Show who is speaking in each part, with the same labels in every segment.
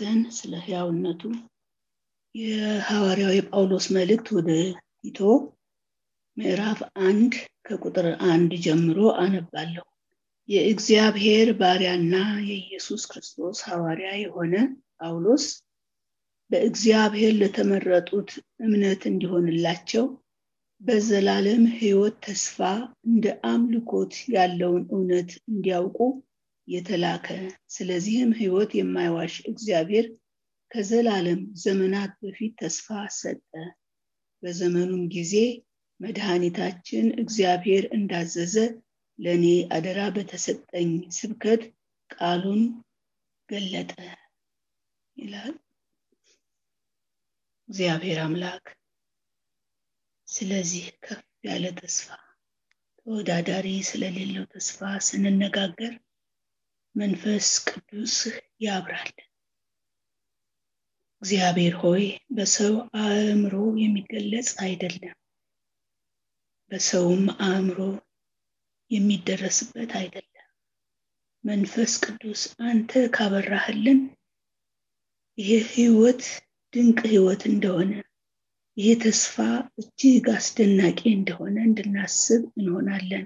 Speaker 1: ይመስገን ስለ ሕያውነቱ። የሐዋርያው የጳውሎስ መልእክት ወደ ቲቶ ምዕራፍ አንድ ከቁጥር አንድ ጀምሮ አነባለሁ። የእግዚአብሔር ባሪያና የኢየሱስ ክርስቶስ ሐዋርያ የሆነ ጳውሎስ በእግዚአብሔር ለተመረጡት እምነት እንዲሆንላቸው በዘላለም ሕይወት ተስፋ እንደ አምልኮት ያለውን እውነት እንዲያውቁ የተላከ ስለዚህም ሕይወት የማይዋሽ እግዚአብሔር ከዘላለም ዘመናት በፊት ተስፋ ሰጠ። በዘመኑም ጊዜ መድኃኒታችን እግዚአብሔር እንዳዘዘ ለእኔ አደራ በተሰጠኝ ስብከት ቃሉን ገለጠ ይላል። እግዚአብሔር አምላክ ስለዚህ ከፍ ያለ ተስፋ ተወዳዳሪ ስለሌለው ተስፋ ስንነጋገር መንፈስ ቅዱስ ያብራል። እግዚአብሔር ሆይ በሰው አእምሮ የሚገለጽ አይደለም፣ በሰውም አእምሮ የሚደረስበት አይደለም። መንፈስ ቅዱስ አንተ ካበራህልን ይህ ህይወት ድንቅ ህይወት እንደሆነ ይህ ተስፋ እጅግ አስደናቂ እንደሆነ እንድናስብ እንሆናለን።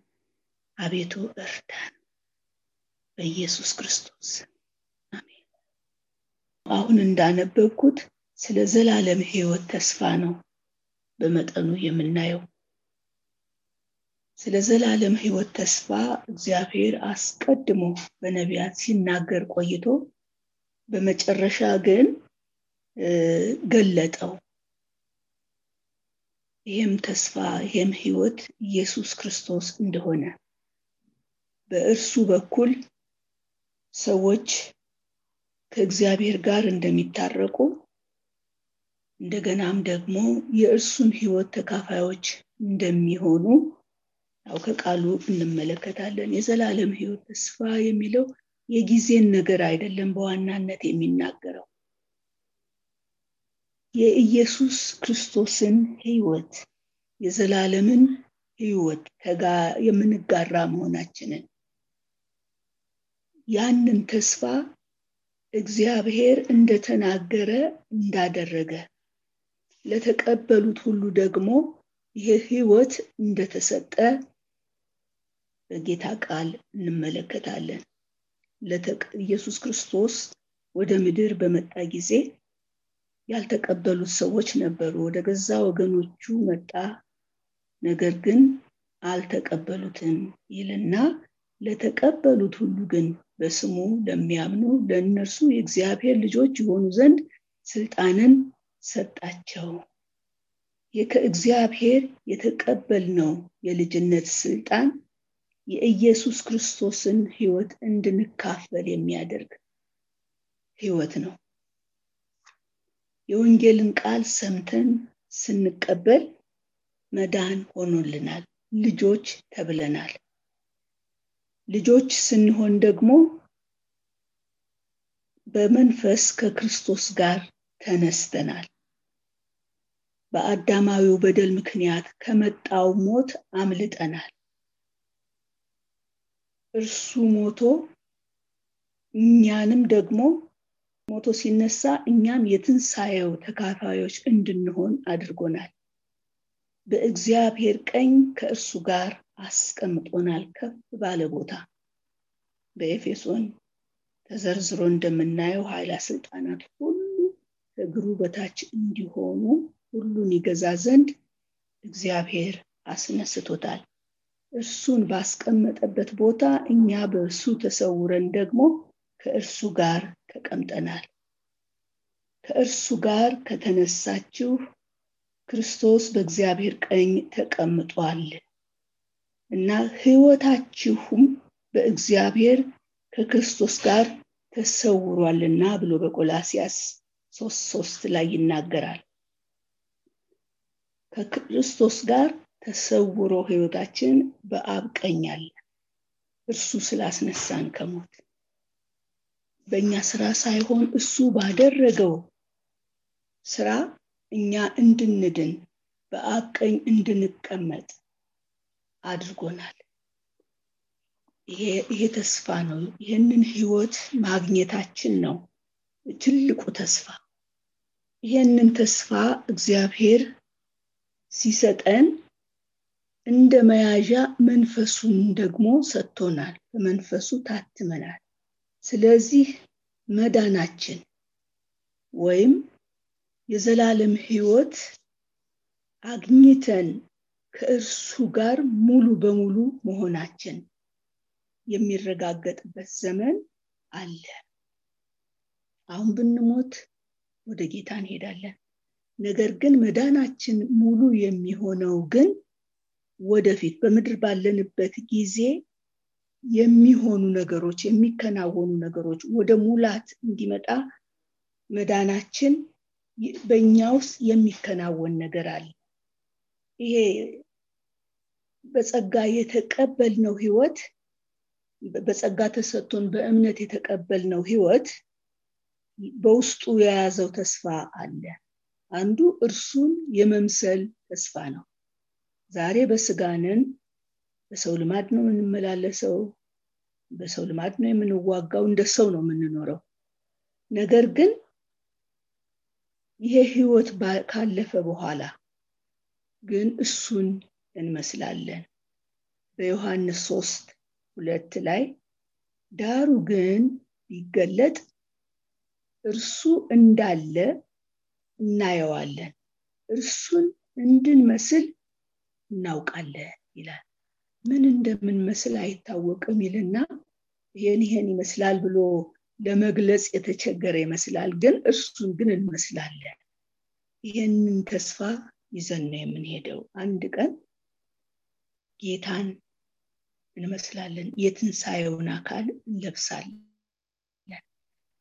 Speaker 1: አቤቱ እርዳን። በኢየሱስ ክርስቶስ አሜን። አሁን እንዳነበብኩት ስለ ዘላለም ህይወት ተስፋ ነው በመጠኑ የምናየው። ስለ ዘላለም ህይወት ተስፋ እግዚአብሔር አስቀድሞ በነቢያት ሲናገር ቆይቶ በመጨረሻ ግን ገለጠው። ይህም ተስፋ ይህም ህይወት ኢየሱስ ክርስቶስ እንደሆነ በእርሱ በኩል ሰዎች ከእግዚአብሔር ጋር እንደሚታረቁ እንደገናም ደግሞ የእርሱን ህይወት ተካፋዮች እንደሚሆኑ ያው ከቃሉ እንመለከታለን። የዘላለም ህይወት ተስፋ የሚለው የጊዜን ነገር አይደለም በዋናነት የሚናገረው የኢየሱስ ክርስቶስን ህይወት የዘላለምን ህይወት የምንጋራ መሆናችንን ያንን ተስፋ እግዚአብሔር እንደተናገረ እንዳደረገ ለተቀበሉት ሁሉ ደግሞ ይህ ህይወት እንደተሰጠ በጌታ ቃል እንመለከታለን። ኢየሱስ ክርስቶስ ወደ ምድር በመጣ ጊዜ ያልተቀበሉት ሰዎች ነበሩ። ወደ ገዛ ወገኖቹ መጣ፣ ነገር ግን አልተቀበሉትም ይልና ለተቀበሉት ሁሉ ግን በስሙ ለሚያምኑ ለእነርሱ የእግዚአብሔር ልጆች የሆኑ ዘንድ ስልጣንን ሰጣቸው። ከእግዚአብሔር የተቀበልነው የልጅነት ስልጣን የኢየሱስ ክርስቶስን ህይወት እንድንካፈል የሚያደርግ ህይወት ነው። የወንጌልን ቃል ሰምተን ስንቀበል መዳን ሆኖልናል። ልጆች ተብለናል ልጆች ስንሆን ደግሞ በመንፈስ ከክርስቶስ ጋር ተነስተናል። በአዳማዊው በደል ምክንያት ከመጣው ሞት አምልጠናል። እርሱ ሞቶ እኛንም ደግሞ ሞቶ ሲነሳ እኛም የትንሣኤው ተካፋዮች እንድንሆን አድርጎናል። በእግዚአብሔር ቀኝ ከእርሱ ጋር አስቀምጦናል ከፍ ባለ ቦታ። በኤፌሶን ተዘርዝሮ እንደምናየው ኃይላ ስልጣናት ሁሉ ከእግሩ በታች እንዲሆኑ ሁሉን ይገዛ ዘንድ እግዚአብሔር አስነስቶታል። እርሱን ባስቀመጠበት ቦታ እኛ በእርሱ ተሰውረን ደግሞ ከእርሱ ጋር ተቀምጠናል። ከእርሱ ጋር ከተነሳችሁ ክርስቶስ በእግዚአብሔር ቀኝ ተቀምጧል እና ህይወታችሁም በእግዚአብሔር ከክርስቶስ ጋር ተሰውሯልና ብሎ በቆላሲያስ ሶስት ሶስት ላይ ይናገራል። ከክርስቶስ ጋር ተሰውሮ ህይወታችን በአብ ቀኝ አለ። እርሱ ስላስነሳን ከሞት። በእኛ ስራ ሳይሆን እሱ ባደረገው ስራ እኛ እንድንድን በአብ ቀኝ እንድንቀመጥ አድርጎናል። ይሄ ተስፋ ነው። ይህንን ህይወት ማግኘታችን ነው ትልቁ ተስፋ። ይህንን ተስፋ እግዚአብሔር ሲሰጠን እንደ መያዣ መንፈሱን ደግሞ ሰጥቶናል። በመንፈሱ ታትመናል። ስለዚህ መዳናችን ወይም የዘላለም ህይወት አግኝተን ከእርሱ ጋር ሙሉ በሙሉ መሆናችን የሚረጋገጥበት ዘመን አለ። አሁን ብንሞት ወደ ጌታ እንሄዳለን። ነገር ግን መዳናችን ሙሉ የሚሆነው ግን ወደፊት በምድር ባለንበት ጊዜ የሚሆኑ ነገሮች የሚከናወኑ ነገሮች ወደ ሙላት እንዲመጣ መዳናችን በእኛ ውስጥ የሚከናወን ነገር አለ ይሄ በጸጋ የተቀበልነው ህይወት በጸጋ ተሰጥቶን በእምነት የተቀበልነው ህይወት በውስጡ የያዘው ተስፋ አለ። አንዱ እርሱን የመምሰል ተስፋ ነው። ዛሬ በስጋንን በሰው ልማድ ነው የምንመላለሰው በሰው ልማድ ነው የምንዋጋው እንደ ሰው ነው የምንኖረው። ነገር ግን ይሄ ህይወት ካለፈ በኋላ ግን እሱን እንመስላለን። በዮሐንስ ሶስት ሁለት ላይ ዳሩ ግን ቢገለጥ እርሱ እንዳለ እናየዋለን። እርሱን እንድንመስል እናውቃለን ይላል። ምን እንደምንመስል አይታወቅም ይልና ይህን ይሄን ይመስላል ብሎ ለመግለጽ የተቸገረ ይመስላል። ግን እርሱን ግን እንመስላለን። ይህንን ተስፋ ይዘን ነው የምንሄደው። አንድ ቀን ጌታን እንመስላለን? የትንሣኤውን አካል እንለብሳለን።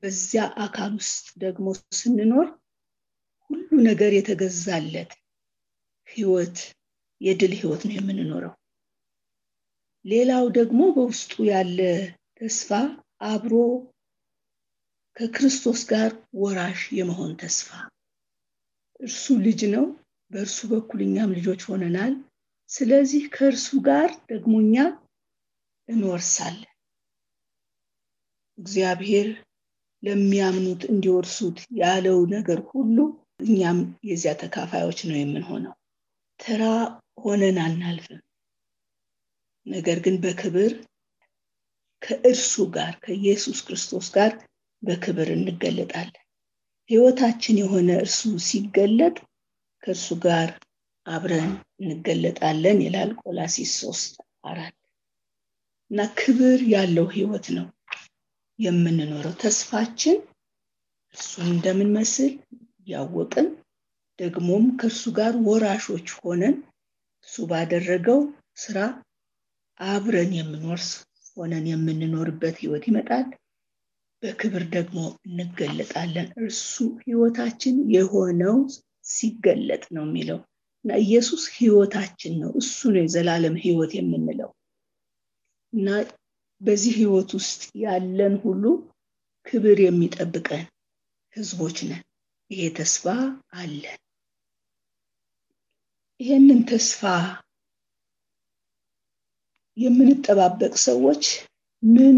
Speaker 1: በዚያ አካል ውስጥ ደግሞ ስንኖር ሁሉ ነገር የተገዛለት ህይወት የድል ህይወት ነው የምንኖረው። ሌላው ደግሞ በውስጡ ያለ ተስፋ አብሮ ከክርስቶስ ጋር ወራሽ የመሆን ተስፋ። እርሱ ልጅ ነው በእርሱ በኩል እኛም ልጆች ሆነናል። ስለዚህ ከእርሱ ጋር ደግሞ እኛ እንወርሳለን። እግዚአብሔር ለሚያምኑት እንዲወርሱት ያለው ነገር ሁሉ እኛም የዚያ ተካፋዮች ነው የምንሆነው። ተራ ሆነን አናልፍም። ነገር ግን በክብር ከእርሱ ጋር ከኢየሱስ ክርስቶስ ጋር በክብር እንገለጣለን። ህይወታችን የሆነ እርሱ ሲገለጥ ከእርሱ ጋር አብረን እንገለጣለን ይላል ቆላሲስ ሶስት አራት። እና ክብር ያለው ህይወት ነው የምንኖረው። ተስፋችን እርሱን እንደምንመስል ያወቅን ደግሞም ከእርሱ ጋር ወራሾች ሆነን እሱ ባደረገው ስራ አብረን የምንወርስ ሆነን የምንኖርበት ህይወት ይመጣል። በክብር ደግሞ እንገለጣለን። እርሱ ህይወታችን የሆነው ሲገለጥ ነው የሚለው። እና ኢየሱስ ህይወታችን ነው። እሱ ነው የዘላለም ህይወት የምንለው። እና በዚህ ህይወት ውስጥ ያለን ሁሉ ክብር የሚጠብቀን ህዝቦች ነን። ይሄ ተስፋ አለን ይህንን ተስፋ የምንጠባበቅ ሰዎች ምን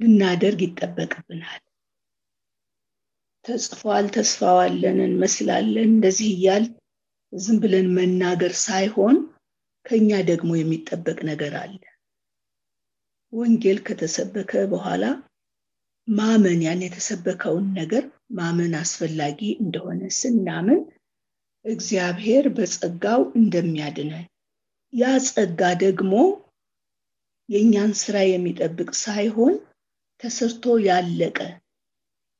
Speaker 1: ልናደርግ ይጠበቅብናል ተጽፏል ተስፋዋለን እንመስላለን። እንደዚህ እያል ዝም ብለን መናገር ሳይሆን ከኛ ደግሞ የሚጠበቅ ነገር አለ። ወንጌል ከተሰበከ በኋላ ማመን ያን የተሰበከውን ነገር ማመን አስፈላጊ እንደሆነ ስናምን እግዚአብሔር በጸጋው እንደሚያድነን ያ ጸጋ ደግሞ የእኛን ስራ የሚጠብቅ ሳይሆን ተሰርቶ ያለቀ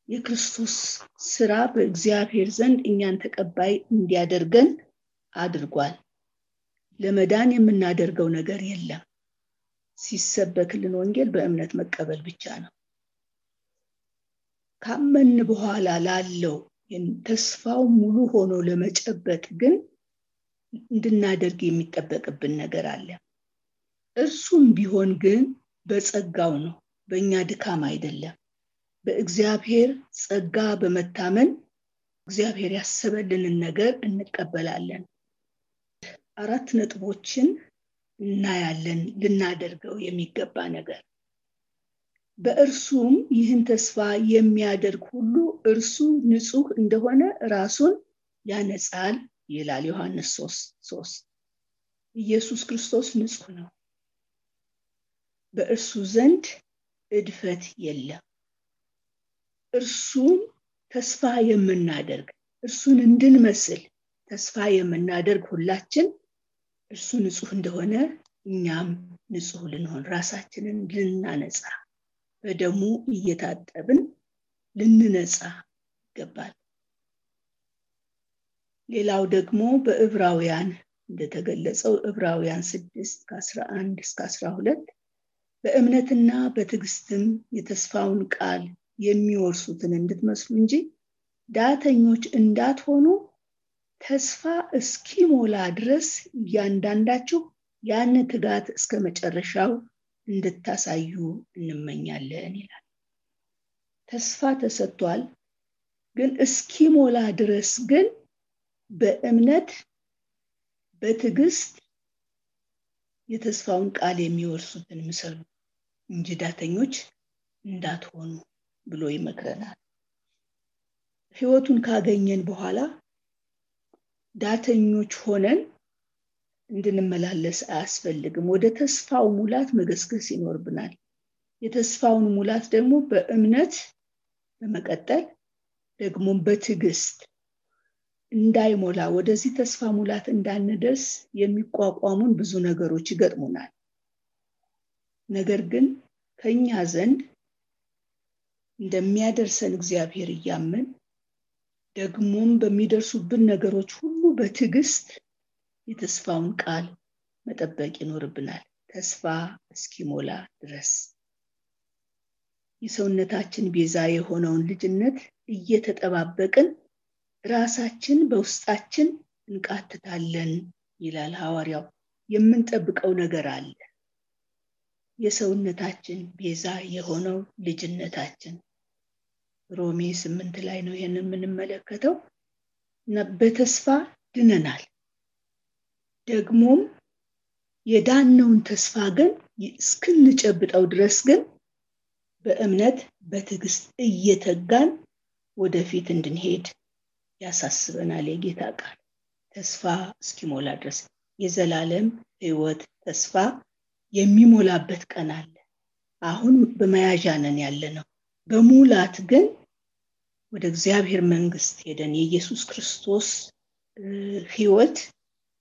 Speaker 1: የክርስቶስ ስራ በእግዚአብሔር ዘንድ እኛን ተቀባይ እንዲያደርገን አድርጓል። ለመዳን የምናደርገው ነገር የለም። ሲሰበክልን ወንጌል በእምነት መቀበል ብቻ ነው። ካመን በኋላ ላለው ተስፋው ሙሉ ሆኖ ለመጨበጥ ግን እንድናደርግ የሚጠበቅብን ነገር አለ። እርሱም ቢሆን ግን በጸጋው ነው በእኛ ድካም አይደለም በእግዚአብሔር ጸጋ በመታመን እግዚአብሔር ያሰበልንን ነገር እንቀበላለን። አራት ነጥቦችን እናያለን ልናደርገው የሚገባ ነገር። በእርሱም ይህን ተስፋ የሚያደርግ ሁሉ እርሱ ንጹህ እንደሆነ ራሱን ያነጻል ይላል ዮሐንስ ሶስት ኢየሱስ ክርስቶስ ንጹህ ነው። በእርሱ ዘንድ እድፈት የለም እርሱን ተስፋ የምናደርግ እርሱን እንድንመስል ተስፋ የምናደርግ ሁላችን እርሱ ንጹህ እንደሆነ እኛም ንጹህ ልንሆን ራሳችንን ልናነጻ በደሙ እየታጠብን ልንነጻ ይገባል። ሌላው ደግሞ በዕብራውያን እንደተገለጸው ዕብራውያን 6 ከ11 እስከ 12 በእምነትና በትዕግስትም የተስፋውን ቃል የሚወርሱትን እንድትመስሉ እንጂ ዳተኞች እንዳትሆኑ ተስፋ እስኪሞላ ድረስ እያንዳንዳችሁ ያን ትጋት እስከ መጨረሻው እንድታሳዩ እንመኛለን ይላል። ተስፋ ተሰጥቷል ግን እስኪሞላ ድረስ ግን በእምነት በትዕግስት የተስፋውን ቃል የሚወርሱትን ምሰሉ እንጂ ዳተኞች እንዳትሆኑ ብሎ ይመክረናል። ህይወቱን ካገኘን በኋላ ዳተኞች ሆነን እንድንመላለስ አያስፈልግም። ወደ ተስፋው ሙላት መገስገስ ይኖርብናል። የተስፋውን ሙላት ደግሞ በእምነት በመቀጠል ደግሞ በትዕግስት እንዳይሞላ ወደዚህ ተስፋ ሙላት እንዳንደርስ የሚቋቋሙን ብዙ ነገሮች ይገጥሙናል። ነገር ግን ከኛ ዘንድ እንደሚያደርሰን እግዚአብሔር እያመን ደግሞም በሚደርሱብን ነገሮች ሁሉ በትዕግስት የተስፋውን ቃል መጠበቅ ይኖርብናል። ተስፋ እስኪሞላ ድረስ የሰውነታችን ቤዛ የሆነውን ልጅነት እየተጠባበቅን ራሳችን በውስጣችን እንቃትታለን ይላል ሐዋርያው። የምንጠብቀው ነገር አለ። የሰውነታችን ቤዛ የሆነው ልጅነታችን ሮሜ ስምንት ላይ ነው ይህን የምንመለከተው። በተስፋ ድነናል። ደግሞም የዳነውን ተስፋ ግን እስክንጨብጠው ድረስ ግን በእምነት በትዕግስት እየተጋን ወደፊት እንድንሄድ ያሳስበናል የጌታ ቃል። ተስፋ እስኪሞላ ድረስ የዘላለም ህይወት ተስፋ የሚሞላበት ቀን አለ። አሁን በመያዣ ነን ያለ ነው በሙላት ግን ወደ እግዚአብሔር መንግስት ሄደን የኢየሱስ ክርስቶስ ህይወት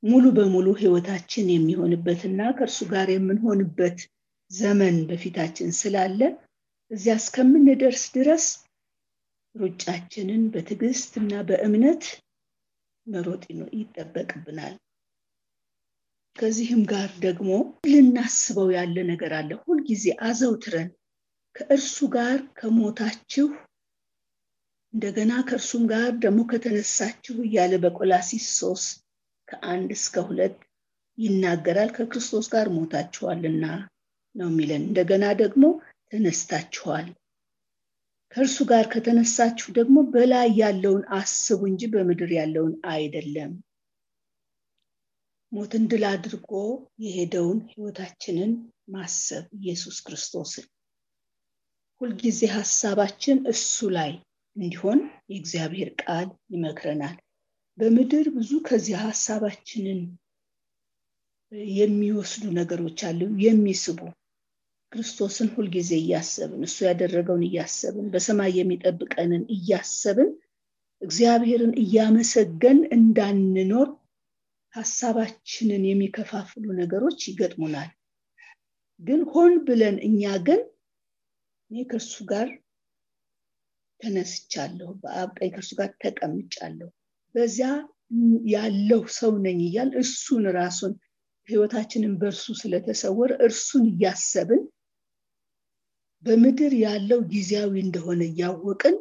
Speaker 1: ሙሉ በሙሉ ህይወታችን የሚሆንበትና ከእርሱ ጋር የምንሆንበት ዘመን በፊታችን ስላለ እዚያ እስከምንደርስ ድረስ ሩጫችንን በትዕግስት እና በእምነት መሮጥ ይጠበቅብናል። ከዚህም ጋር ደግሞ ልናስበው ያለ ነገር አለ። ሁልጊዜ አዘውትረን ከእርሱ ጋር ከሞታችሁ እንደገና ከእርሱም ጋር ደግሞ ከተነሳችሁ እያለ በቆላሲስ ሶስት ከአንድ እስከ ሁለት ይናገራል። ከክርስቶስ ጋር ሞታችኋልና ነው የሚለን። እንደገና ደግሞ ተነስታችኋል። ከእርሱ ጋር ከተነሳችሁ ደግሞ በላይ ያለውን አስቡ እንጂ በምድር ያለውን አይደለም። ሞትን ድል አድርጎ የሄደውን ህይወታችንን ማሰብ ኢየሱስ ክርስቶስን ሁልጊዜ ሀሳባችን እሱ ላይ እንዲሆን የእግዚአብሔር ቃል ይመክረናል። በምድር ብዙ ከዚህ ሀሳባችንን የሚወስዱ ነገሮች አሉ፣ የሚስቡ ክርስቶስን ሁልጊዜ እያሰብን እሱ ያደረገውን እያሰብን በሰማይ የሚጠብቀንን እያሰብን እግዚአብሔርን እያመሰገን እንዳንኖር ሀሳባችንን የሚከፋፍሉ ነገሮች ይገጥሙናል። ግን ሆን ብለን እኛ ግን እኔ ከእርሱ ጋር ተነስቻለሁ፣ በአብ ቀኝ ከእርሱ ጋር ተቀምጫለሁ፣ በዚያ ያለው ሰው ነኝ እያል እሱን ራሱን ህይወታችንን በእርሱ ስለተሰወረ እርሱን እያሰብን በምድር ያለው ጊዜያዊ እንደሆነ እያወቅን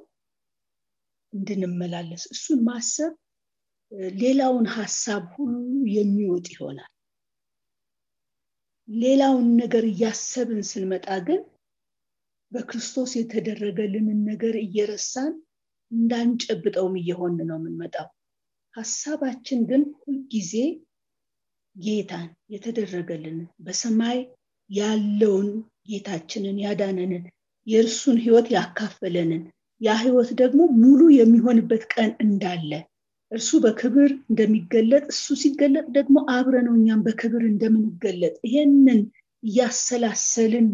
Speaker 1: እንድንመላለስ እሱን ማሰብ ሌላውን ሀሳብ ሁሉ የሚወጥ ይሆናል። ሌላውን ነገር እያሰብን ስንመጣ ግን በክርስቶስ የተደረገልንን ነገር እየረሳን እንዳንጨብጠውም እየሆን ነው የምንመጣው። ሀሳባችን ግን ሁልጊዜ ጌታን የተደረገልንን በሰማይ ያለውን ጌታችንን ያዳነንን የእርሱን ህይወት ያካፈለንን ያ ህይወት ደግሞ ሙሉ የሚሆንበት ቀን እንዳለ እርሱ በክብር እንደሚገለጥ እሱ ሲገለጥ ደግሞ አብረነው እኛም በክብር እንደምንገለጥ ይሄንን እያሰላሰልን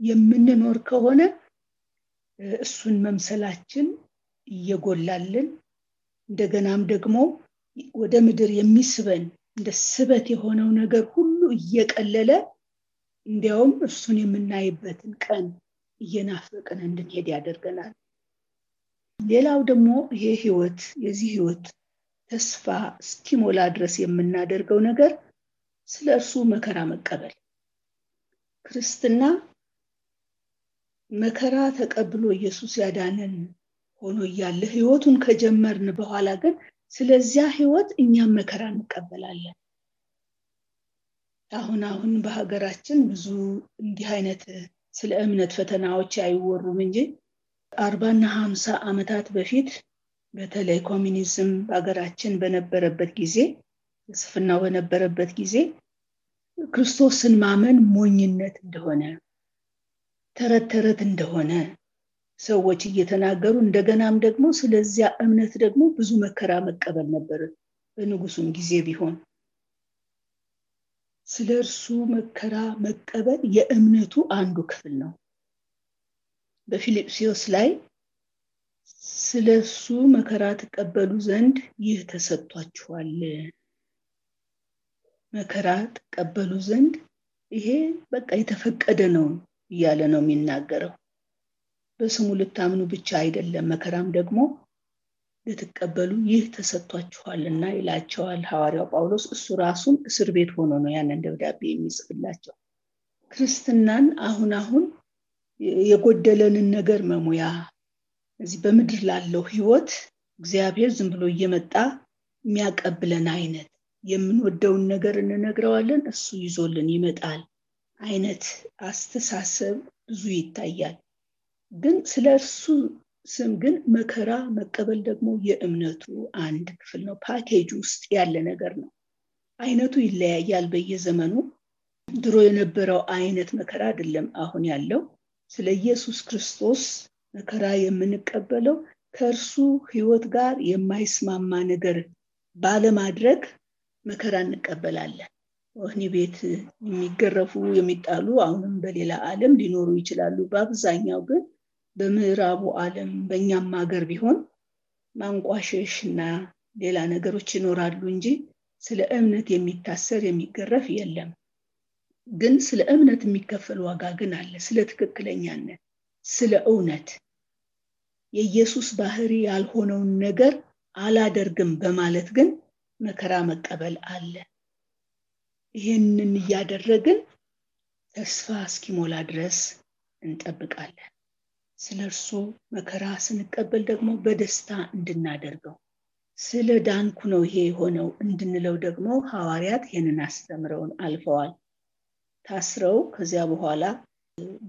Speaker 1: የምንኖር ከሆነ እሱን መምሰላችን እየጎላልን እንደገናም ደግሞ ወደ ምድር የሚስበን እንደ ስበት የሆነው ነገር ሁሉ እየቀለለ እንዲያውም እርሱን የምናይበትን ቀን እየናፈቅን እንድንሄድ ያደርገናል። ሌላው ደግሞ ይሄ ህይወት የዚህ ህይወት ተስፋ እስኪሞላ ድረስ የምናደርገው ነገር ስለ እርሱ መከራ መቀበል ክርስትና መከራ ተቀብሎ ኢየሱስ ያዳነን ሆኖ እያለ ህይወቱን ከጀመርን በኋላ ግን ስለዚያ ህይወት እኛም መከራ እንቀበላለን። አሁን አሁን በሀገራችን ብዙ እንዲህ አይነት ስለ እምነት ፈተናዎች አይወሩም እንጂ አርባና ሀምሳ ዓመታት በፊት በተለይ ኮሚኒዝም በሀገራችን በነበረበት ጊዜ ፍልስፍናው በነበረበት ጊዜ ክርስቶስን ማመን ሞኝነት እንደሆነ ተረት ተረት እንደሆነ ሰዎች እየተናገሩ እንደገናም ደግሞ ስለዚያ እምነት ደግሞ ብዙ መከራ መቀበል ነበር። በንጉሱም ጊዜ ቢሆን ስለ እርሱ መከራ መቀበል የእምነቱ አንዱ ክፍል ነው። በፊልጵስዮስ ላይ ስለ እሱ መከራ ትቀበሉ ዘንድ ይህ ተሰጥቷችኋል። መከራ ትቀበሉ ዘንድ ይሄ በቃ የተፈቀደ ነው እያለ ነው የሚናገረው። በስሙ ልታምኑ ብቻ አይደለም፣ መከራም ደግሞ ልትቀበሉ ይህ ተሰጥቷችኋልና ይላቸዋል ሐዋርያው ጳውሎስ። እሱ ራሱም እስር ቤት ሆኖ ነው ያንን ደብዳቤ የሚጽፍላቸው። ክርስትናን አሁን አሁን የጎደለንን ነገር መሙያ እዚህ በምድር ላለው ህይወት እግዚአብሔር ዝም ብሎ እየመጣ የሚያቀብለን አይነት የምንወደውን ነገር እንነግረዋለን፣ እሱ ይዞልን ይመጣል አይነት አስተሳሰብ ብዙ ይታያል። ግን ስለ እርሱ ስም ግን መከራ መቀበል ደግሞ የእምነቱ አንድ ክፍል ነው። ፓኬጅ ውስጥ ያለ ነገር ነው። አይነቱ ይለያያል በየዘመኑ። ድሮ የነበረው አይነት መከራ አይደለም አሁን ያለው። ስለ ኢየሱስ ክርስቶስ መከራ የምንቀበለው ከእርሱ ህይወት ጋር የማይስማማ ነገር ባለማድረግ መከራ እንቀበላለን። ወህኒ ቤት የሚገረፉ የሚጣሉ አሁንም በሌላ ዓለም ሊኖሩ ይችላሉ። በአብዛኛው ግን በምዕራቡ ዓለም በእኛም ሀገር ቢሆን ማንቋሸሽ እና ሌላ ነገሮች ይኖራሉ እንጂ ስለ እምነት የሚታሰር የሚገረፍ የለም። ግን ስለ እምነት የሚከፈል ዋጋ ግን አለ። ስለ ትክክለኛነት፣ ስለ እውነት የኢየሱስ ባህሪ ያልሆነውን ነገር አላደርግም በማለት ግን መከራ መቀበል አለ። ይህንን እያደረግን ተስፋ እስኪሞላ ድረስ እንጠብቃለን። ስለ እርሱ መከራ ስንቀበል ደግሞ በደስታ እንድናደርገው ስለ ዳንኩ ነው ይሄ የሆነው እንድንለው ደግሞ ሐዋርያት ይህንን አስተምረውን አልፈዋል ታስረው ከዚያ በኋላ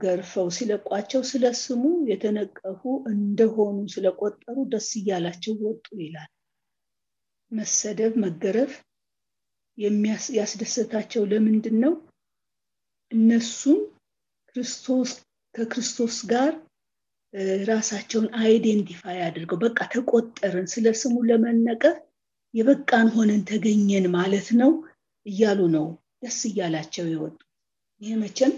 Speaker 1: ገርፈው ሲለቋቸው ስለ ስሙ የተነቀፉ እንደሆኑ ስለቆጠሩ ደስ እያላቸው ወጡ ይላል መሰደብ መገረፍ ያስደሰታቸው ለምንድን ነው እነሱም ክርስቶስ ከክርስቶስ ጋር ራሳቸውን አይዴንቲፋይ አድርገው በቃ ተቆጠርን ስለ ስሙ ለመነቀፍ የበቃን ሆነን ተገኘን ማለት ነው እያሉ ነው ደስ እያላቸው የወጡ ይህ መቼም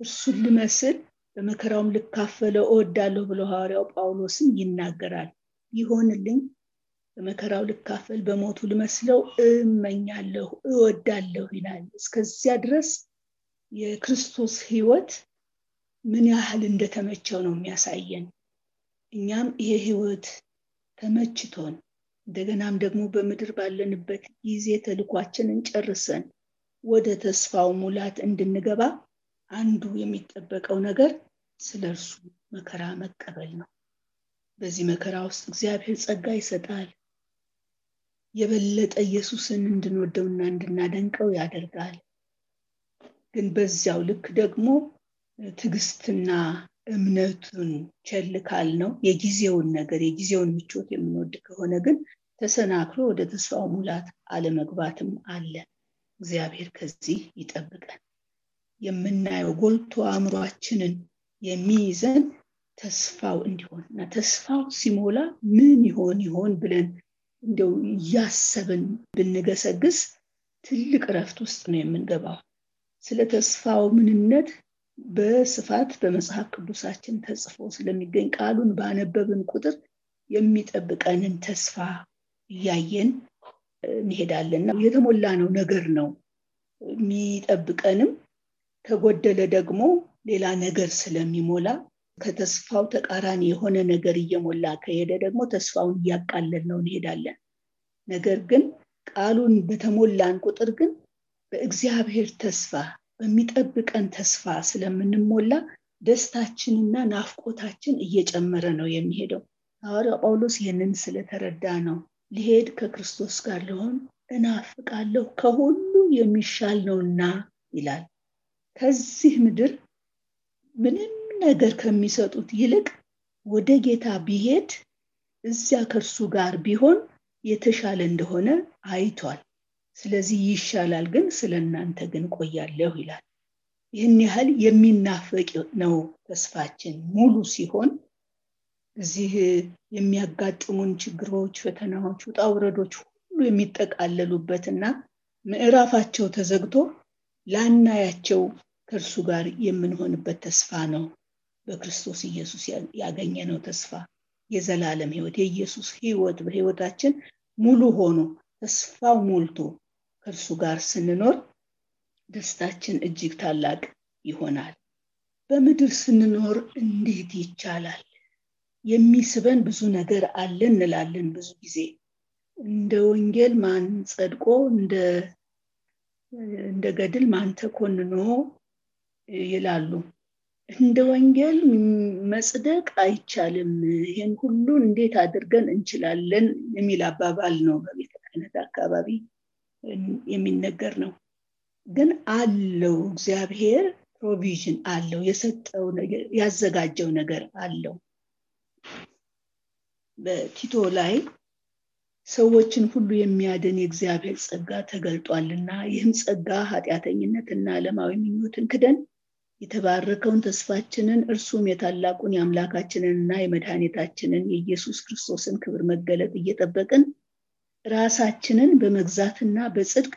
Speaker 1: እርሱን ልመስል በመከራውም ልካፈለው እወዳለሁ ብሎ ሐዋርያው ጳውሎስም ይናገራል። ይሆንልኝ በመከራው ልካፈል በሞቱ ልመስለው እመኛለሁ እወዳለሁ ይላል። እስከዚያ ድረስ የክርስቶስ ህይወት ምን ያህል እንደተመቸው ነው የሚያሳየን። እኛም ይሄ ህይወት ተመችቶን እንደገናም ደግሞ በምድር ባለንበት ጊዜ ተልኳችንን ጨርሰን ወደ ተስፋው ሙላት እንድንገባ አንዱ የሚጠበቀው ነገር ስለ እርሱ መከራ መቀበል ነው። በዚህ መከራ ውስጥ እግዚአብሔር ጸጋ ይሰጣል የበለጠ ኢየሱስን እንድንወደውና እንድናደንቀው ያደርጋል። ግን በዚያው ልክ ደግሞ ትዕግስትና እምነቱን ቸል ካል ነው የጊዜውን ነገር የጊዜውን ምቾት የምንወድ ከሆነ ግን ተሰናክሎ ወደ ተስፋው ሙላት አለመግባትም አለ። እግዚአብሔር ከዚህ ይጠብቀን። የምናየው ጎልቶ አእምሯችንን የሚይዘን ተስፋው እንዲሆን እና ተስፋው ሲሞላ ምን ይሆን ይሆን ብለን እንደው እያሰብን ብንገሰግስ ትልቅ ረፍት ውስጥ ነው የምንገባው። ስለ ተስፋው ምንነት በስፋት በመጽሐፍ ቅዱሳችን ተጽፎ ስለሚገኝ ቃሉን ባነበብን ቁጥር የሚጠብቀንን ተስፋ እያየን እንሄዳለን። የተሞላ ነው ነገር ነው የሚጠብቀንም። ከጎደለ ደግሞ ሌላ ነገር ስለሚሞላ ከተስፋው ተቃራኒ የሆነ ነገር እየሞላ ከሄደ ደግሞ ተስፋውን እያቃለል ነው እንሄዳለን። ነገር ግን ቃሉን በተሞላን ቁጥር ግን በእግዚአብሔር ተስፋ በሚጠብቀን ተስፋ ስለምንሞላ ደስታችንና ናፍቆታችን እየጨመረ ነው የሚሄደው። ሐዋርያው ጳውሎስ ይህንን ስለተረዳ ነው። ሊሄድ ከክርስቶስ ጋር ልሆን እናፍቃለሁ ከሁሉ የሚሻል ነውና ይላል። ከዚህ ምድር ምንም ነገር ከሚሰጡት ይልቅ ወደ ጌታ ቢሄድ እዚያ ከእርሱ ጋር ቢሆን የተሻለ እንደሆነ አይቷል። ስለዚህ ይሻላል ግን ስለ እናንተ ግን ቆያለሁ ይላል። ይህን ያህል የሚናፈቅ ነው ተስፋችን ሙሉ ሲሆን እዚህ የሚያጋጥሙን ችግሮች ፈተናዎች ውጣውረዶች ሁሉ የሚጠቃለሉበትና ምዕራፋቸው ተዘግቶ ላናያቸው ከእርሱ ጋር የምንሆንበት ተስፋ ነው በክርስቶስ ኢየሱስ ያገኘነው ተስፋ የዘላለም ህይወት የኢየሱስ ህይወት በህይወታችን ሙሉ ሆኖ ተስፋው ሞልቶ ከእርሱ ጋር ስንኖር ደስታችን እጅግ ታላቅ ይሆናል። በምድር ስንኖር እንዴት ይቻላል? የሚስበን ብዙ ነገር አለ እንላለን ብዙ ጊዜ። እንደ ወንጌል ማን ጸድቆ እንደ ገድል ማን ተኮንኖ ይላሉ እንደ ወንጌል መጽደቅ አይቻልም። ይህን ሁሉ እንዴት አድርገን እንችላለን የሚል አባባል ነው በቤተ ክህነት አካባቢ የሚነገር ነው። ግን አለው እግዚአብሔር ፕሮቪዥን አለው የሰጠው ያዘጋጀው ነገር አለው። በቲቶ ላይ ሰዎችን ሁሉ የሚያድን የእግዚአብሔር ጸጋ ተገልጧልና ይህም ጸጋ ኃጢአተኝነት እና ዓለማዊ ምኞትን ክደን የተባረከውን ተስፋችንን እርሱም የታላቁን የአምላካችንንና የመድኃኒታችንን የኢየሱስ ክርስቶስን ክብር መገለጥ እየጠበቅን ራሳችንን በመግዛትና በጽድቅ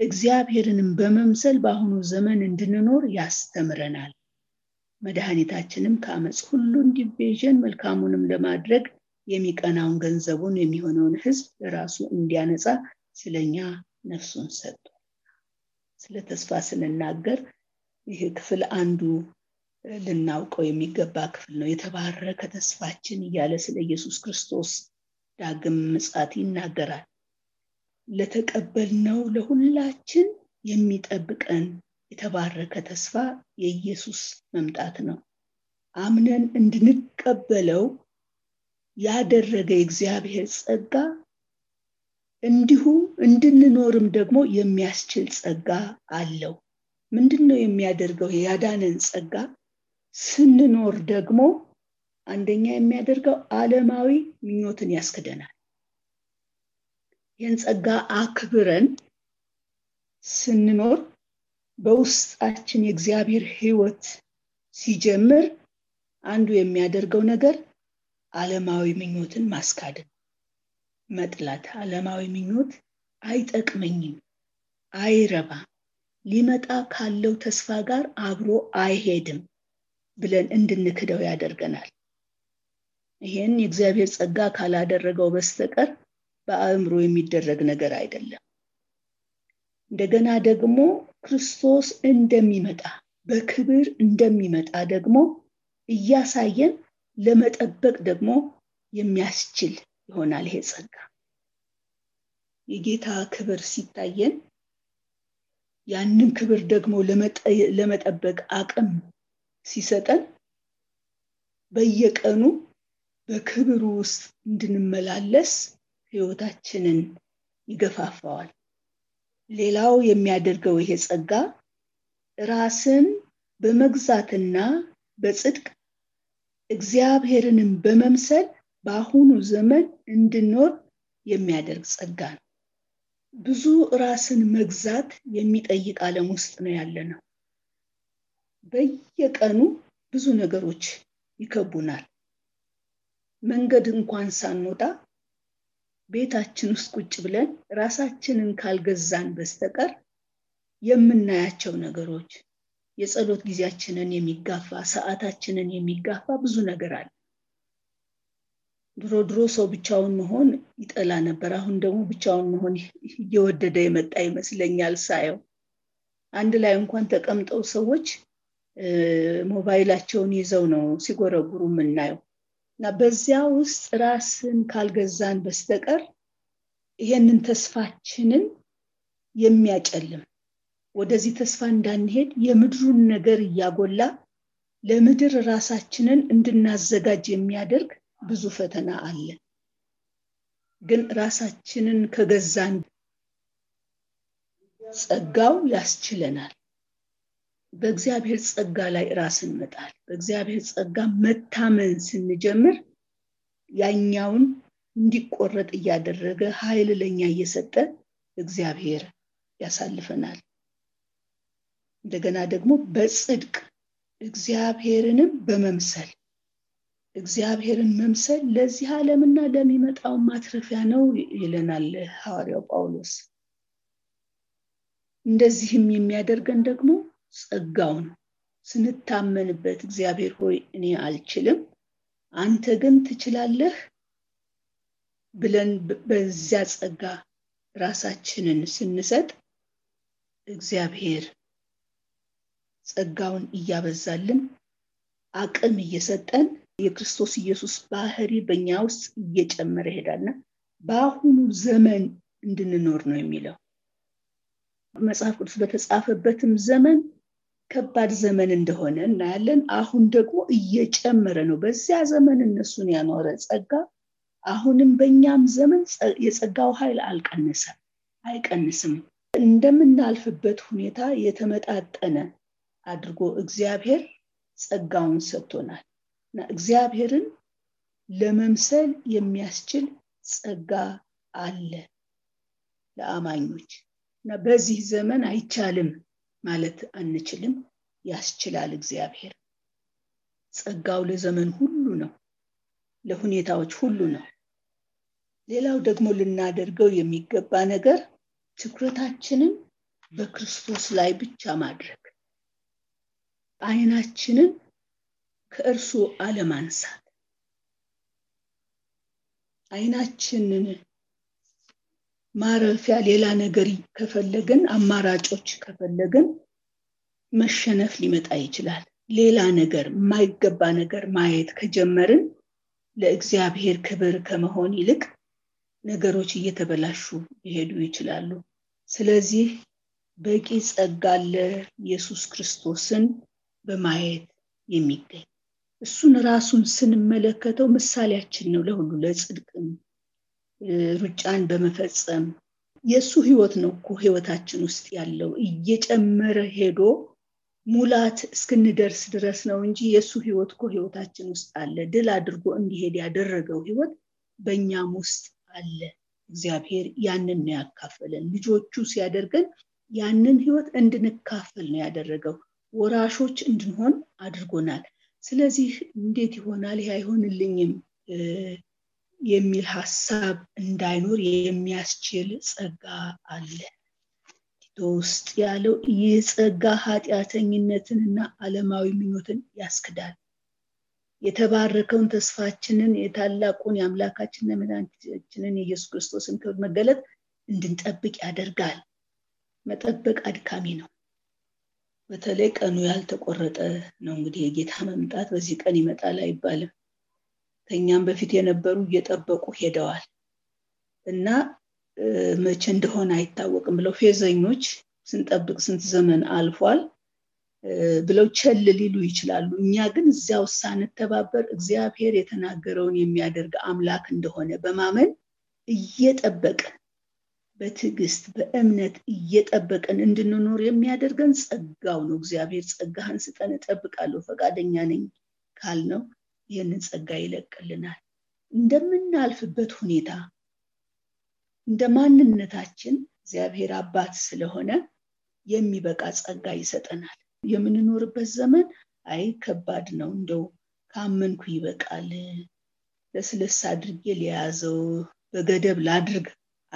Speaker 1: እግዚአብሔርንም በመምሰል በአሁኑ ዘመን እንድንኖር ያስተምረናል። መድኃኒታችንም ከአመፅ ሁሉ እንዲቤዥን መልካሙንም ለማድረግ የሚቀናውን ገንዘቡን የሚሆነውን ህዝብ ለራሱ እንዲያነጻ ስለኛ ነፍሱን ሰጥቷል። ስለ ተስፋ ስንናገር ይህ ክፍል አንዱ ልናውቀው የሚገባ ክፍል ነው። የተባረከ ተስፋችን እያለ ስለ ኢየሱስ ክርስቶስ ዳግም ምጻት ይናገራል። ለተቀበልነው ለሁላችን የሚጠብቀን የተባረከ ተስፋ የኢየሱስ መምጣት ነው። አምነን እንድንቀበለው ያደረገ የእግዚአብሔር ጸጋ እንዲሁ እንድንኖርም ደግሞ የሚያስችል ጸጋ አለው ምንድን ነው የሚያደርገው ያዳነን ጸጋ? ስንኖር ደግሞ አንደኛ የሚያደርገው ዓለማዊ ምኞትን ያስክደናል። ይህን ጸጋ አክብረን ስንኖር በውስጣችን የእግዚአብሔር ህይወት ሲጀምር አንዱ የሚያደርገው ነገር ዓለማዊ ምኞትን ማስካድን መጥላት። ዓለማዊ ምኞት አይጠቅመኝም አይረባም ሊመጣ ካለው ተስፋ ጋር አብሮ አይሄድም ብለን እንድንክደው ያደርገናል። ይሄን የእግዚአብሔር ጸጋ ካላደረገው በስተቀር በአእምሮ የሚደረግ ነገር አይደለም። እንደገና ደግሞ ክርስቶስ እንደሚመጣ በክብር እንደሚመጣ ደግሞ እያሳየን ለመጠበቅ ደግሞ የሚያስችል ይሆናል ይሄ ጸጋ። የጌታ ክብር ሲታየን ያንን ክብር ደግሞ ለመጠበቅ አቅም ሲሰጠን በየቀኑ በክብሩ ውስጥ እንድንመላለስ ህይወታችንን ይገፋፋዋል። ሌላው የሚያደርገው ይሄ ጸጋ ራስን በመግዛትና በጽድቅ እግዚአብሔርንም በመምሰል በአሁኑ ዘመን እንድኖር የሚያደርግ ጸጋ ነው ብዙ ራስን መግዛት የሚጠይቅ ዓለም ውስጥ ነው ያለ ነው በየቀኑ ብዙ ነገሮች ይከቡናል። መንገድ እንኳን ሳንወጣ ቤታችን ውስጥ ቁጭ ብለን ራሳችንን ካልገዛን በስተቀር የምናያቸው ነገሮች የጸሎት ጊዜያችንን የሚጋፋ ሰዓታችንን የሚጋፋ ብዙ ነገር አለ ድሮ ድሮ ሰው ብቻውን መሆን ይጠላ ነበር። አሁን ደግሞ ብቻውን መሆን እየወደደ የመጣ ይመስለኛል ሳየው። አንድ ላይ እንኳን ተቀምጠው ሰዎች ሞባይላቸውን ይዘው ነው ሲጎረጉሩ የምናየው። እና በዚያ ውስጥ ራስን ካልገዛን በስተቀር ይሄንን ተስፋችንን የሚያጨልም ወደዚህ ተስፋ እንዳንሄድ የምድሩን ነገር እያጎላ ለምድር ራሳችንን እንድናዘጋጅ የሚያደርግ ብዙ ፈተና አለ። ግን ራሳችንን ከገዛን ጸጋው ያስችለናል። በእግዚአብሔር ጸጋ ላይ ራስን መጣል በእግዚአብሔር ጸጋ መታመን ስንጀምር ያኛውን እንዲቆረጥ እያደረገ ኃይል ለኛ እየሰጠ እግዚአብሔር ያሳልፈናል። እንደገና ደግሞ በጽድቅ እግዚአብሔርንም በመምሰል እግዚአብሔርን መምሰል ለዚህ ዓለምና ለሚመጣው ማትረፊያ ነው ይለናል ሐዋርያው ጳውሎስ። እንደዚህም የሚያደርገን ደግሞ ጸጋው ነው ስንታመንበት እግዚአብሔር ሆይ እኔ አልችልም አንተ ግን ትችላለህ ብለን በዚያ ጸጋ ራሳችንን ስንሰጥ እግዚአብሔር ጸጋውን እያበዛልን አቅም እየሰጠን የክርስቶስ ኢየሱስ ባህሪ በእኛ ውስጥ እየጨመረ ይሄዳልና በአሁኑ ዘመን እንድንኖር ነው የሚለው። መጽሐፍ ቅዱስ በተጻፈበትም ዘመን ከባድ ዘመን እንደሆነ እናያለን። አሁን ደግሞ እየጨመረ ነው። በዚያ ዘመን እነሱን ያኖረ ጸጋ አሁንም በእኛም ዘመን የጸጋው ኃይል አልቀነሰም አይቀንስም። እንደምናልፍበት ሁኔታ የተመጣጠነ አድርጎ እግዚአብሔር ጸጋውን ሰጥቶናል እና እግዚአብሔርን ለመምሰል የሚያስችል ጸጋ አለ ለአማኞች። እና በዚህ ዘመን አይቻልም ማለት አንችልም። ያስችላል እግዚአብሔር። ጸጋው ለዘመን ሁሉ ነው ለሁኔታዎች ሁሉ ነው። ሌላው ደግሞ ልናደርገው የሚገባ ነገር ትኩረታችንን በክርስቶስ ላይ ብቻ ማድረግ አይናችንን ከእርሱ አለማንሳት። አይናችንን ማረፊያ ሌላ ነገር ከፈለግን አማራጮች ከፈለግን መሸነፍ ሊመጣ ይችላል። ሌላ ነገር የማይገባ ነገር ማየት ከጀመርን ለእግዚአብሔር ክብር ከመሆን ይልቅ ነገሮች እየተበላሹ ሊሄዱ ይችላሉ። ስለዚህ በቂ ጸጋ አለ ኢየሱስ ክርስቶስን በማየት የሚገኝ እሱን ራሱን ስንመለከተው ምሳሌያችን ነው ለሁሉ ለጽድቅም ሩጫን በመፈጸም የእሱ ህይወት ነው እኮ ህይወታችን ውስጥ ያለው። እየጨመረ ሄዶ ሙላት እስክንደርስ ድረስ ነው እንጂ የእሱ ህይወት እኮ ህይወታችን ውስጥ አለ። ድል አድርጎ እንዲሄድ ያደረገው ህይወት በእኛም ውስጥ አለ። እግዚአብሔር ያንን ነው ያካፈለን። ልጆቹ ሲያደርገን ያንን ህይወት እንድንካፈል ነው ያደረገው። ወራሾች እንድንሆን አድርጎናል ስለዚህ እንዴት ይሆናል? ይህ አይሆንልኝም የሚል ሀሳብ እንዳይኖር የሚያስችል ጸጋ አለ። ቲቶ ውስጥ ያለው ይህ ጸጋ ኃጢአተኝነትንና አለማዊ ምኞትን ያስክዳል። የተባረከውን ተስፋችንን የታላቁን የአምላካችንና የመድኃኒታችንን የኢየሱስ ክርስቶስን ክብር መገለጥ እንድንጠብቅ ያደርጋል። መጠበቅ አድካሚ ነው በተለይ ቀኑ ያልተቆረጠ ነው እንግዲህ የጌታ መምጣት በዚህ ቀን ይመጣል አይባልም። ከኛም በፊት የነበሩ እየጠበቁ ሄደዋል። እና መቼ እንደሆነ አይታወቅም ብለው ፌዘኞች ስንጠብቅ ስንት ዘመን አልፏል ብለው ቸል ሊሉ ይችላሉ። እኛ ግን እዚያው ሳንተባበር እግዚአብሔር የተናገረውን የሚያደርግ አምላክ እንደሆነ በማመን እየጠበቅን በትዕግስት በእምነት እየጠበቅን እንድንኖር የሚያደርገን ጸጋው ነው። እግዚአብሔር ጸጋህን ስጠን እጠብቃለሁ ፈቃደኛ ነኝ ካልነው ይህንን ጸጋ ይለቅልናል። እንደምናልፍበት ሁኔታ እንደ ማንነታችን እግዚአብሔር አባት ስለሆነ የሚበቃ ጸጋ ይሰጠናል። የምንኖርበት ዘመን አይ ከባድ ነው። እንደው ካመንኩ ይበቃል። ለስለስ አድርጌ ሊያዘው በገደብ ላድርግ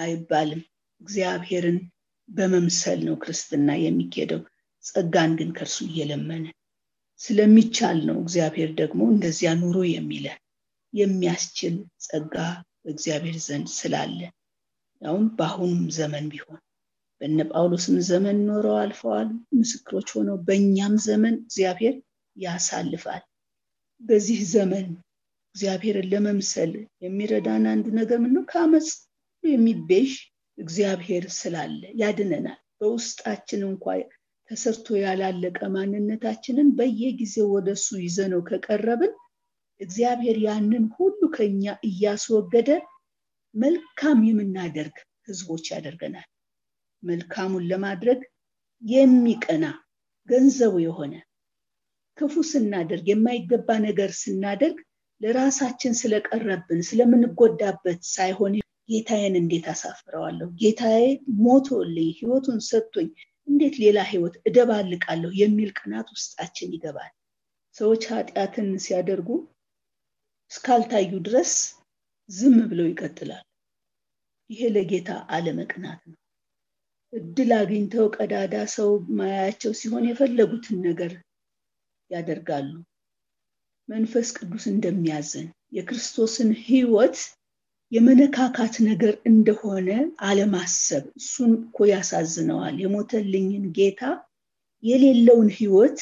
Speaker 1: አይባልም። እግዚአብሔርን በመምሰል ነው ክርስትና የሚኬደው። ጸጋን ግን ከእርሱ እየለመነ ስለሚቻል ነው እግዚአብሔር ደግሞ እንደዚያ ኑሮ የሚለን የሚያስችል ጸጋ በእግዚአብሔር ዘንድ ስላለ። ያውም በአሁኑም ዘመን ቢሆን በነ ጳውሎስም ዘመን ኖረው አልፈዋል። ምስክሮች ሆነው በእኛም ዘመን እግዚአብሔር ያሳልፋል። በዚህ ዘመን እግዚአብሔርን ለመምሰል የሚረዳን አንዱ ነገር ምነው ከአመፅ የሚቤዥ እግዚአብሔር ስላለ ያድነናል። በውስጣችን እንኳ ተሰርቶ ያላለቀ ማንነታችንን በየጊዜው ወደሱ ይዘነው ከቀረብን እግዚአብሔር ያንን ሁሉ ከኛ እያስወገደ መልካም የምናደርግ ህዝቦች ያደርገናል። መልካሙን ለማድረግ የሚቀና ገንዘቡ የሆነ ክፉ ስናደርግ የማይገባ ነገር ስናደርግ ለራሳችን ስለቀረብን ስለምንጎዳበት ሳይሆን ጌታዬን እንዴት አሳፍረዋለሁ? ጌታዬ ሞቶልኝ ህይወቱን ሰጥቶኝ እንዴት ሌላ ህይወት እደባልቃለሁ የሚል ቅናት ውስጣችን ይገባል። ሰዎች ኃጢአትን ሲያደርጉ እስካልታዩ ድረስ ዝም ብለው ይቀጥላል ይሄ ለጌታ አለመቅናት ነው። እድል አግኝተው ቀዳዳ ሰው ማያቸው ሲሆን የፈለጉትን ነገር ያደርጋሉ። መንፈስ ቅዱስ እንደሚያዘን የክርስቶስን ህይወት የመነካካት ነገር እንደሆነ አለማሰብ። እሱን እኮ ያሳዝነዋል። የሞተልኝን ጌታ የሌለውን ህይወት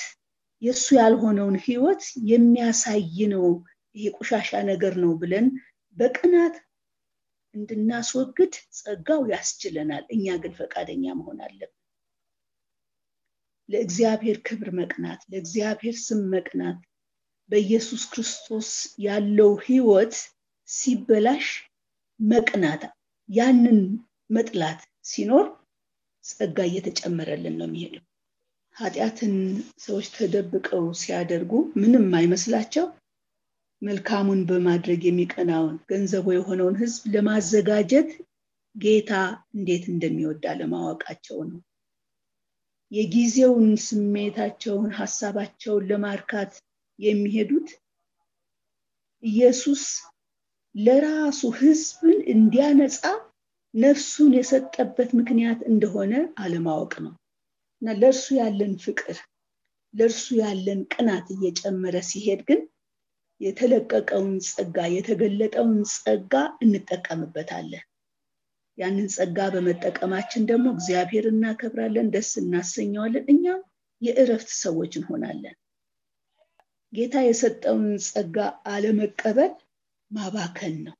Speaker 1: የእሱ ያልሆነውን ህይወት የሚያሳይ ነው። ይሄ ቆሻሻ ነገር ነው ብለን በቅናት እንድናስወግድ ጸጋው ያስችለናል። እኛ ግን ፈቃደኛ መሆን አለብን። ለእግዚአብሔር ክብር መቅናት ለእግዚአብሔር ስም መቅናት በኢየሱስ ክርስቶስ ያለው ህይወት ሲበላሽ መቅናት ያንን መጥላት ሲኖር ጸጋ እየተጨመረልን ነው የሚሄደው። ኃጢአትን ሰዎች ተደብቀው ሲያደርጉ ምንም አይመስላቸው። መልካሙን በማድረግ የሚቀናውን ገንዘቡ የሆነውን ህዝብ ለማዘጋጀት ጌታ እንዴት እንደሚወዳ ለማወቃቸው ነው። የጊዜውን ስሜታቸውን ሀሳባቸውን ለማርካት የሚሄዱት ኢየሱስ ለራሱ ህዝብን እንዲያነጻ ነፍሱን የሰጠበት ምክንያት እንደሆነ አለማወቅ ነው። እና ለእርሱ ያለን ፍቅር ለእርሱ ያለን ቅናት እየጨመረ ሲሄድ ግን የተለቀቀውን ጸጋ የተገለጠውን ጸጋ እንጠቀምበታለን። ያንን ጸጋ በመጠቀማችን ደግሞ እግዚአብሔር እናከብራለን ደስ እናሰኘዋለን እኛም የእረፍት ሰዎች እንሆናለን። ጌታ የሰጠውን ጸጋ አለመቀበል ማባከን ነው።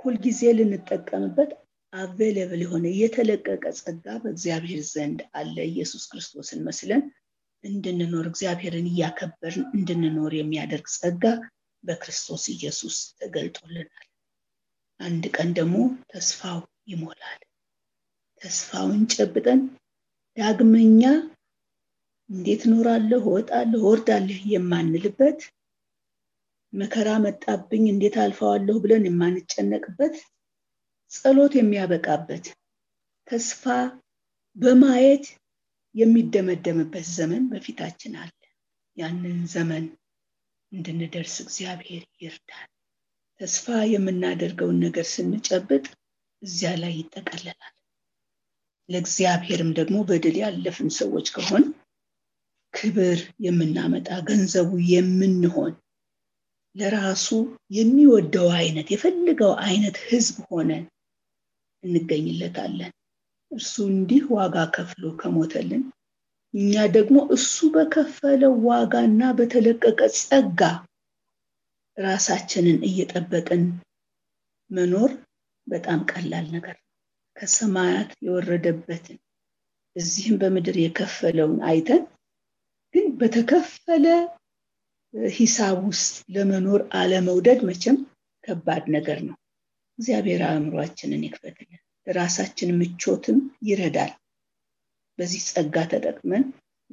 Speaker 1: ሁልጊዜ ልንጠቀምበት አቬለብል የሆነ የተለቀቀ ጸጋ በእግዚአብሔር ዘንድ አለ። ኢየሱስ ክርስቶስን መስለን እንድንኖር እግዚአብሔርን እያከበርን እንድንኖር የሚያደርግ ጸጋ በክርስቶስ ኢየሱስ ተገልጦልናል። አንድ ቀን ደግሞ ተስፋው ይሞላል። ተስፋውን ጨብጠን ዳግመኛ እንዴት እኖራለሁ፣ እወጣለሁ፣ እወርዳለሁ? የማንልበት መከራ መጣብኝ እንዴት አልፈዋለሁ ብለን የማንጨነቅበት ጸሎት የሚያበቃበት ተስፋ በማየት የሚደመደምበት ዘመን በፊታችን አለ። ያንን ዘመን እንድንደርስ እግዚአብሔር ይርዳል። ተስፋ የምናደርገውን ነገር ስንጨብጥ እዚያ ላይ ይጠቀለላል። ለእግዚአብሔርም ደግሞ በድል ያለፍን ሰዎች ከሆን ክብር የምናመጣ ገንዘቡ የምንሆን ለራሱ የሚወደው አይነት የፈልገው አይነት ህዝብ ሆነን እንገኝለታለን። እርሱ እንዲህ ዋጋ ከፍሎ ከሞተልን እኛ ደግሞ እሱ በከፈለው ዋጋና በተለቀቀ ጸጋ ራሳችንን እየጠበቅን መኖር በጣም ቀላል ነገር ነው። ከሰማያት የወረደበትን እዚህም በምድር የከፈለውን አይተን ግን በተከፈለ ሂሳብ ውስጥ ለመኖር አለመውደድ መቼም ከባድ ነገር ነው። እግዚአብሔር አእምሯችንን ይክፈትልን፣ ለራሳችን ምቾትም ይረዳል። በዚህ ጸጋ ተጠቅመን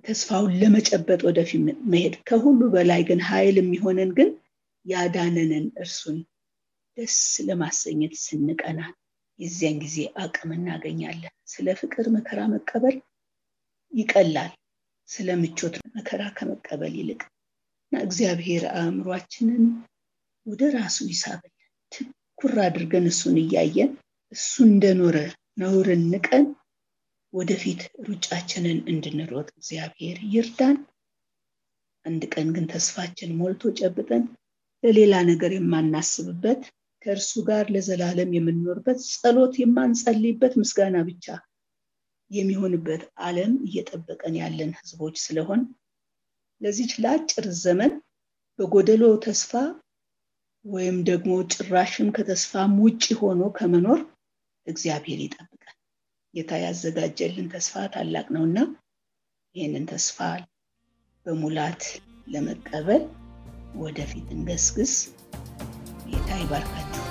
Speaker 1: ተስፋውን ለመጨበጥ ወደፊት መሄድ ከሁሉ በላይ ግን ኃይል የሚሆነን ግን ያዳነንን እርሱን ደስ ለማሰኘት ስንቀና የዚያን ጊዜ አቅም እናገኛለን። ስለ ፍቅር መከራ መቀበል ይቀላል፣ ስለ ምቾት መከራ ከመቀበል ይልቅ እና እግዚአብሔር አእምሯችንን ወደ ራሱ ይሳብልን። ትኩር አድርገን እሱን እያየን እሱ እንደኖረ ነውርን ንቀን ወደፊት ሩጫችንን እንድንሮጥ እግዚአብሔር ይርዳን። አንድ ቀን ግን ተስፋችን ሞልቶ ጨብጠን ለሌላ ነገር የማናስብበት ከእርሱ ጋር ለዘላለም የምንኖርበት ጸሎት የማንጸልይበት ምስጋና ብቻ የሚሆንበት ዓለም እየጠበቀን ያለን ህዝቦች ስለሆን ለዚች ለአጭር ዘመን በጎደሎ ተስፋ ወይም ደግሞ ጭራሽም ከተስፋም ውጭ ሆኖ ከመኖር እግዚአብሔር ይጠብቃል። ጌታ ያዘጋጀልን ተስፋ ታላቅ ነውና ይህንን ተስፋ በሙላት ለመቀበል ወደፊት እንገስግስ። ጌታ ይባርካችሁ።